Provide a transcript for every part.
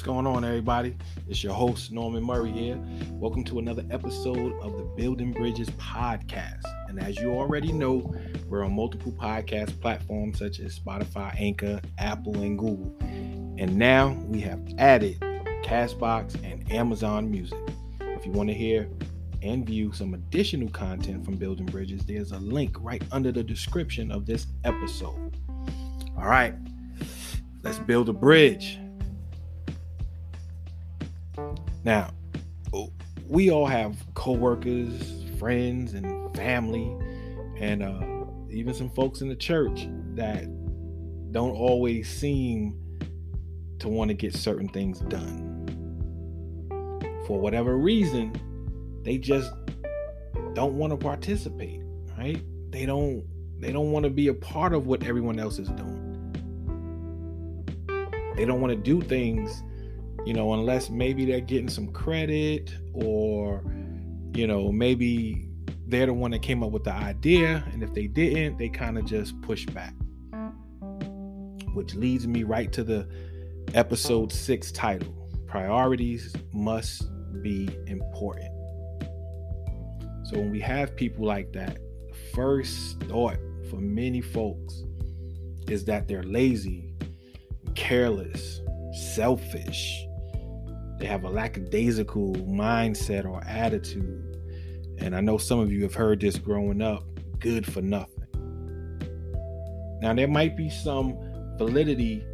What's going on, everybody? It's your host, Norman Murray here. Welcome to another episode of the Building Bridges podcast. And as you already know, we're on multiple podcast platforms such as Spotify, Anchor, Apple, and Google. And now we have added Castbox and Amazon Music. If you want to hear and view some additional content from Building Bridges, there's a link right under the description of this episode. All right, let's build a bridge. Now, we all have coworkers, friends, and family, and uh, even some folks in the church that don't always seem to want to get certain things done. For whatever reason, they just don't want to participate, right? They don't they don't want to be a part of what everyone else is doing. They don't want to do things you know, unless maybe they're getting some credit or, you know, maybe they're the one that came up with the idea. And if they didn't, they kind of just push back. Which leads me right to the episode six title Priorities Must Be Important. So when we have people like that, the first thought for many folks is that they're lazy, careless, selfish, they have a lackadaisical mindset or attitude. And I know some of you have heard this growing up good for nothing. Now, there might be some validity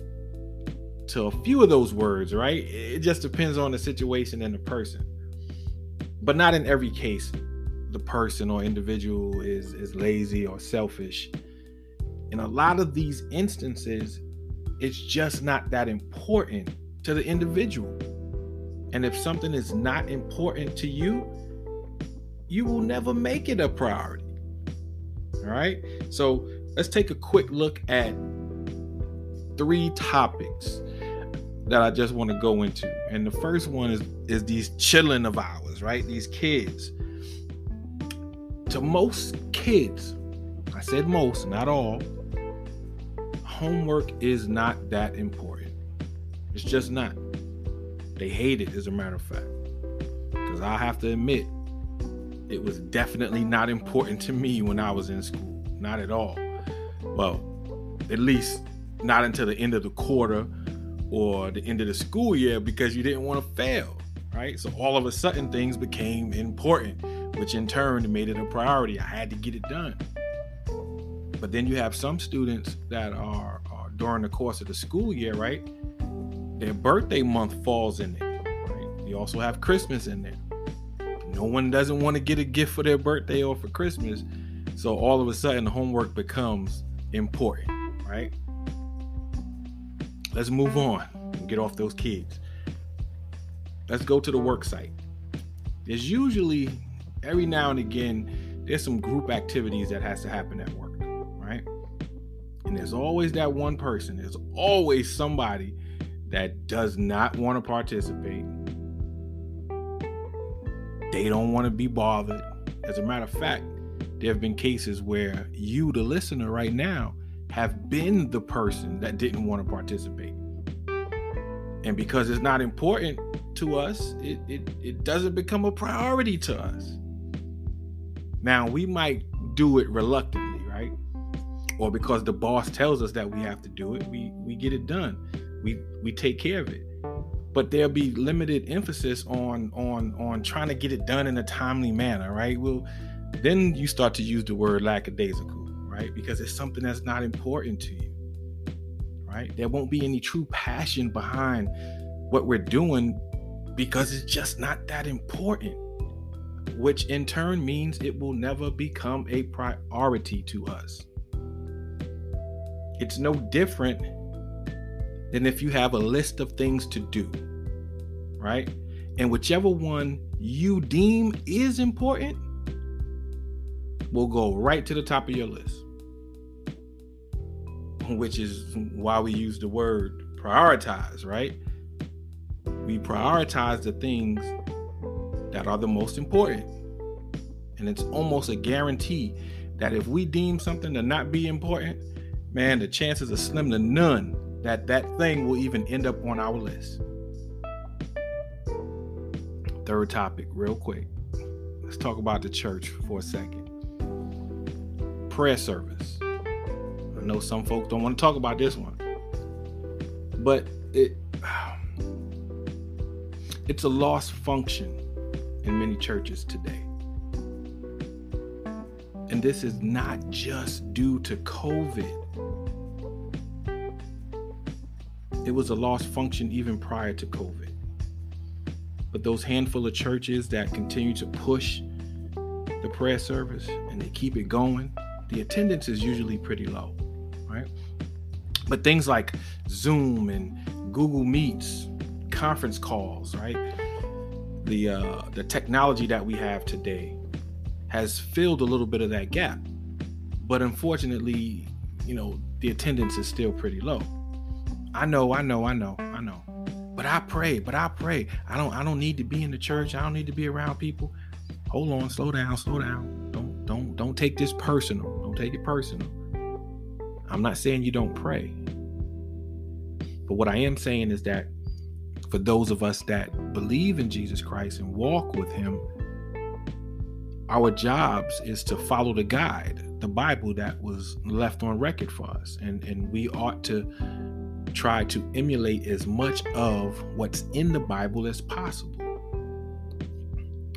to a few of those words, right? It just depends on the situation and the person. But not in every case, the person or individual is, is lazy or selfish. In a lot of these instances, it's just not that important to the individual. And if something is not important to you, you will never make it a priority. All right. So let's take a quick look at three topics that I just want to go into. And the first one is is these children of ours, right? These kids. To most kids, I said most, not all, homework is not that important. It's just not. They hate it, as a matter of fact. Because I have to admit, it was definitely not important to me when I was in school. Not at all. Well, at least not until the end of the quarter or the end of the school year because you didn't want to fail, right? So all of a sudden things became important, which in turn made it a priority. I had to get it done. But then you have some students that are, are during the course of the school year, right? Their birthday month falls in there. Right? You also have Christmas in there. No one doesn't want to get a gift for their birthday or for Christmas. So all of a sudden, homework becomes important, right? Let's move on and get off those kids. Let's go to the work site. There's usually every now and again there's some group activities that has to happen at work, right? And there's always that one person. There's always somebody that does not want to participate. They don't want to be bothered. As a matter of fact, there have been cases where you, the listener, right now, have been the person that didn't want to participate. And because it's not important to us, it, it, it doesn't become a priority to us. Now, we might do it reluctantly, right? Or because the boss tells us that we have to do it, we, we get it done we we take care of it. But there'll be limited emphasis on on on trying to get it done in a timely manner right? Well then you start to use the word lackadaisical right? Because it's something that's not important to you right? There won't be any true passion behind what we're doing because it's just not that important which in turn means it will never become a priority to us. It's no different than if you have a list of things to do, right? And whichever one you deem is important will go right to the top of your list, which is why we use the word prioritize, right? We prioritize the things that are the most important. And it's almost a guarantee that if we deem something to not be important, man, the chances are slim to none that that thing will even end up on our list. Third topic, real quick. Let's talk about the church for a second. Prayer service. I know some folks don't want to talk about this one, but it it's a lost function in many churches today. And this is not just due to COVID. It was a lost function even prior to COVID. But those handful of churches that continue to push the prayer service and they keep it going, the attendance is usually pretty low, right? But things like Zoom and Google Meets, conference calls, right? The uh, the technology that we have today has filled a little bit of that gap. But unfortunately, you know, the attendance is still pretty low. I know, I know, I know, I know. But I pray, but I pray. I don't I don't need to be in the church. I don't need to be around people. Hold on, slow down, slow down. Don't don't don't take this personal. Don't take it personal. I'm not saying you don't pray. But what I am saying is that for those of us that believe in Jesus Christ and walk with him, our jobs is to follow the guide, the Bible that was left on record for us. And, and we ought to try to emulate as much of what's in the Bible as possible.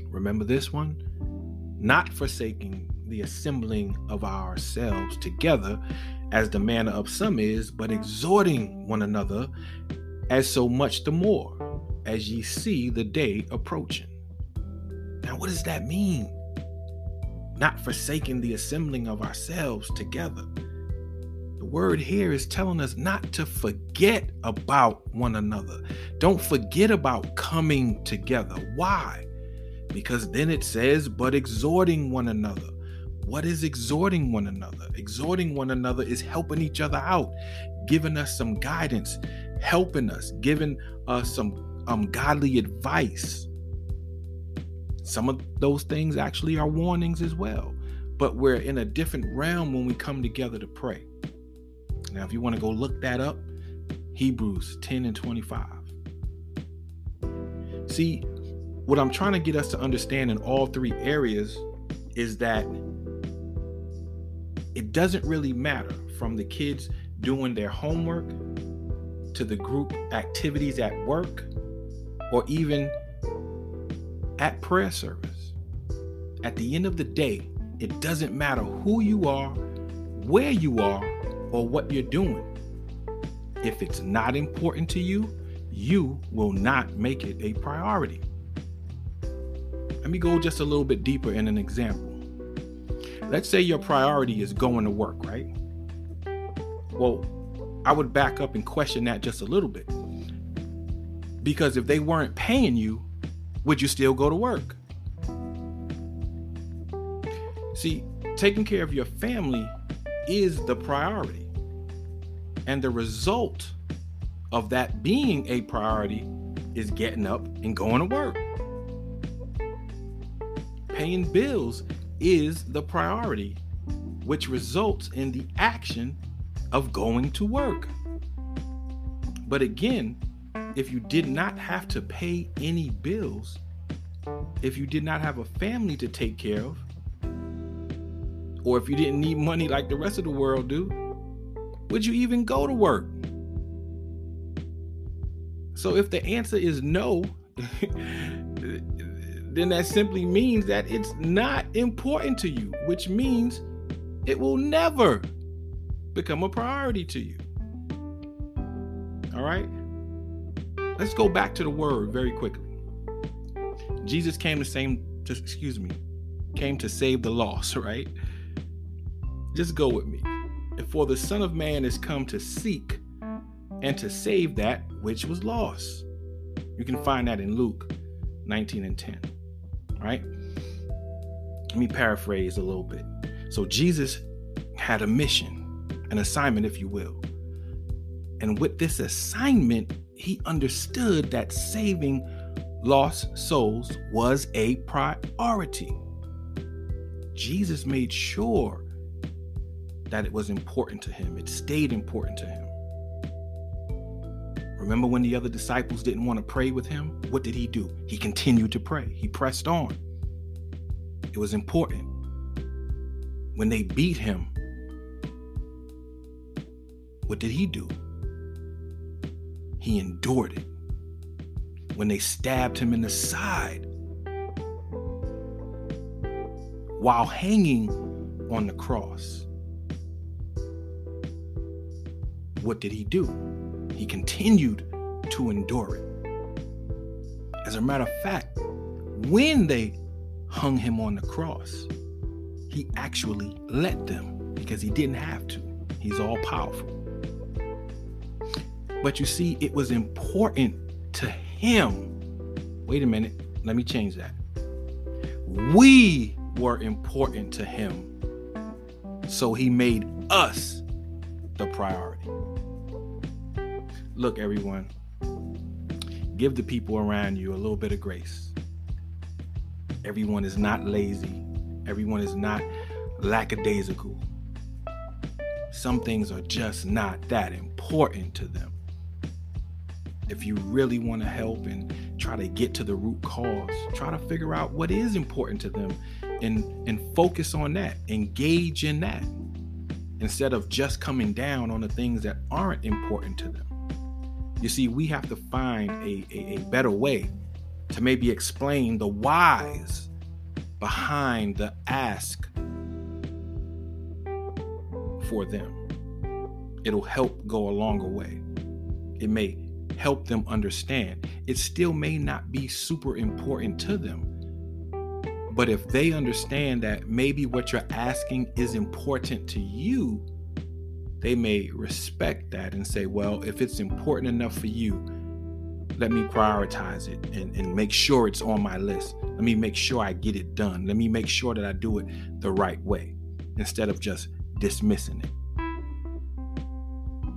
Remember this one? Not forsaking the assembling of ourselves together as the manner of some is, but exhorting one another as so much the more as ye see the day approaching. Now, what does that mean? not forsaking the assembling of ourselves together. The word here is telling us not to forget about one another. Don't forget about coming together. Why? Because then it says, but exhorting one another. What is exhorting one another? Exhorting one another is helping each other out, giving us some guidance, helping us, giving us some um, godly advice. Some of those things actually are warnings as well, but we're in a different realm when we come together to pray. Now, if you want to go look that up, Hebrews 10 and 25. See, what I'm trying to get us to understand in all three areas is that it doesn't really matter from the kids doing their homework to the group activities at work or even at prayer service. At the end of the day, it doesn't matter who you are, where you are, or what you're doing. If it's not important to you, you will not make it a priority. Let me go just a little bit deeper in an example. Let's say your priority is going to work, right? Well, I would back up and question that just a little bit. Because if they weren't paying you, would you still go to work? See, taking care of your family is the priority. And the result of that being a priority is getting up and going to work. Paying bills is the priority, which results in the action of going to work. But again, if you did not have to pay any bills, if you did not have a family to take care of, or if you didn't need money like the rest of the world do, would you even go to work? So if the answer is no, then that simply means that it's not important to you, which means it will never become a priority to you. All right? Let's go back to the word very quickly. Jesus came to same to, excuse me, came to save the lost, right? Just go with me. For the Son of Man is come to seek and to save that which was lost. You can find that in Luke 19 and 10. Right? Let me paraphrase a little bit. So Jesus had a mission, an assignment, if you will. And with this assignment, he understood that saving lost souls was a priority. Jesus made sure that it was important to him, it stayed important to him. Remember when the other disciples didn't want to pray with him? What did he do? He continued to pray, he pressed on. It was important. When they beat him, what did he do? He endured it. When they stabbed him in the side while hanging on the cross, what did he do? He continued to endure it. As a matter of fact, when they hung him on the cross, he actually let them because he didn't have to. He's all powerful. But you see, it was important to him. Wait a minute, let me change that. We were important to him. So he made us the priority. Look, everyone, give the people around you a little bit of grace. Everyone is not lazy, everyone is not lackadaisical. Some things are just not that important to them. If you really want to help and try to get to the root cause, try to figure out what is important to them and, and focus on that, engage in that instead of just coming down on the things that aren't important to them. You see, we have to find a, a, a better way to maybe explain the whys behind the ask for them. It'll help go a longer way. It may help them understand. It still may not be super important to them. But if they understand that maybe what you're asking is important to you, they may respect that and say, well, if it's important enough for you, let me prioritize it and, and make sure it's on my list. Let me make sure I get it done. Let me make sure that I do it the right way instead of just dismissing it.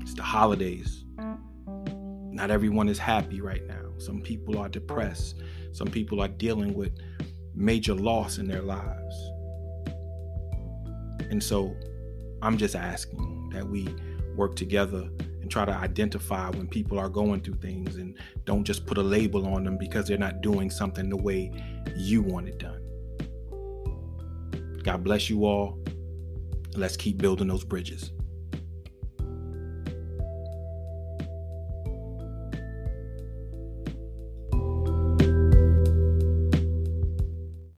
It's the holidays. Not everyone is happy right now. Some people are depressed. Some people are dealing with major loss in their lives. And so I'm just asking that we work together and try to identify when people are going through things and don't just put a label on them because they're not doing something the way you want it done. God bless you all. Let's keep building those bridges.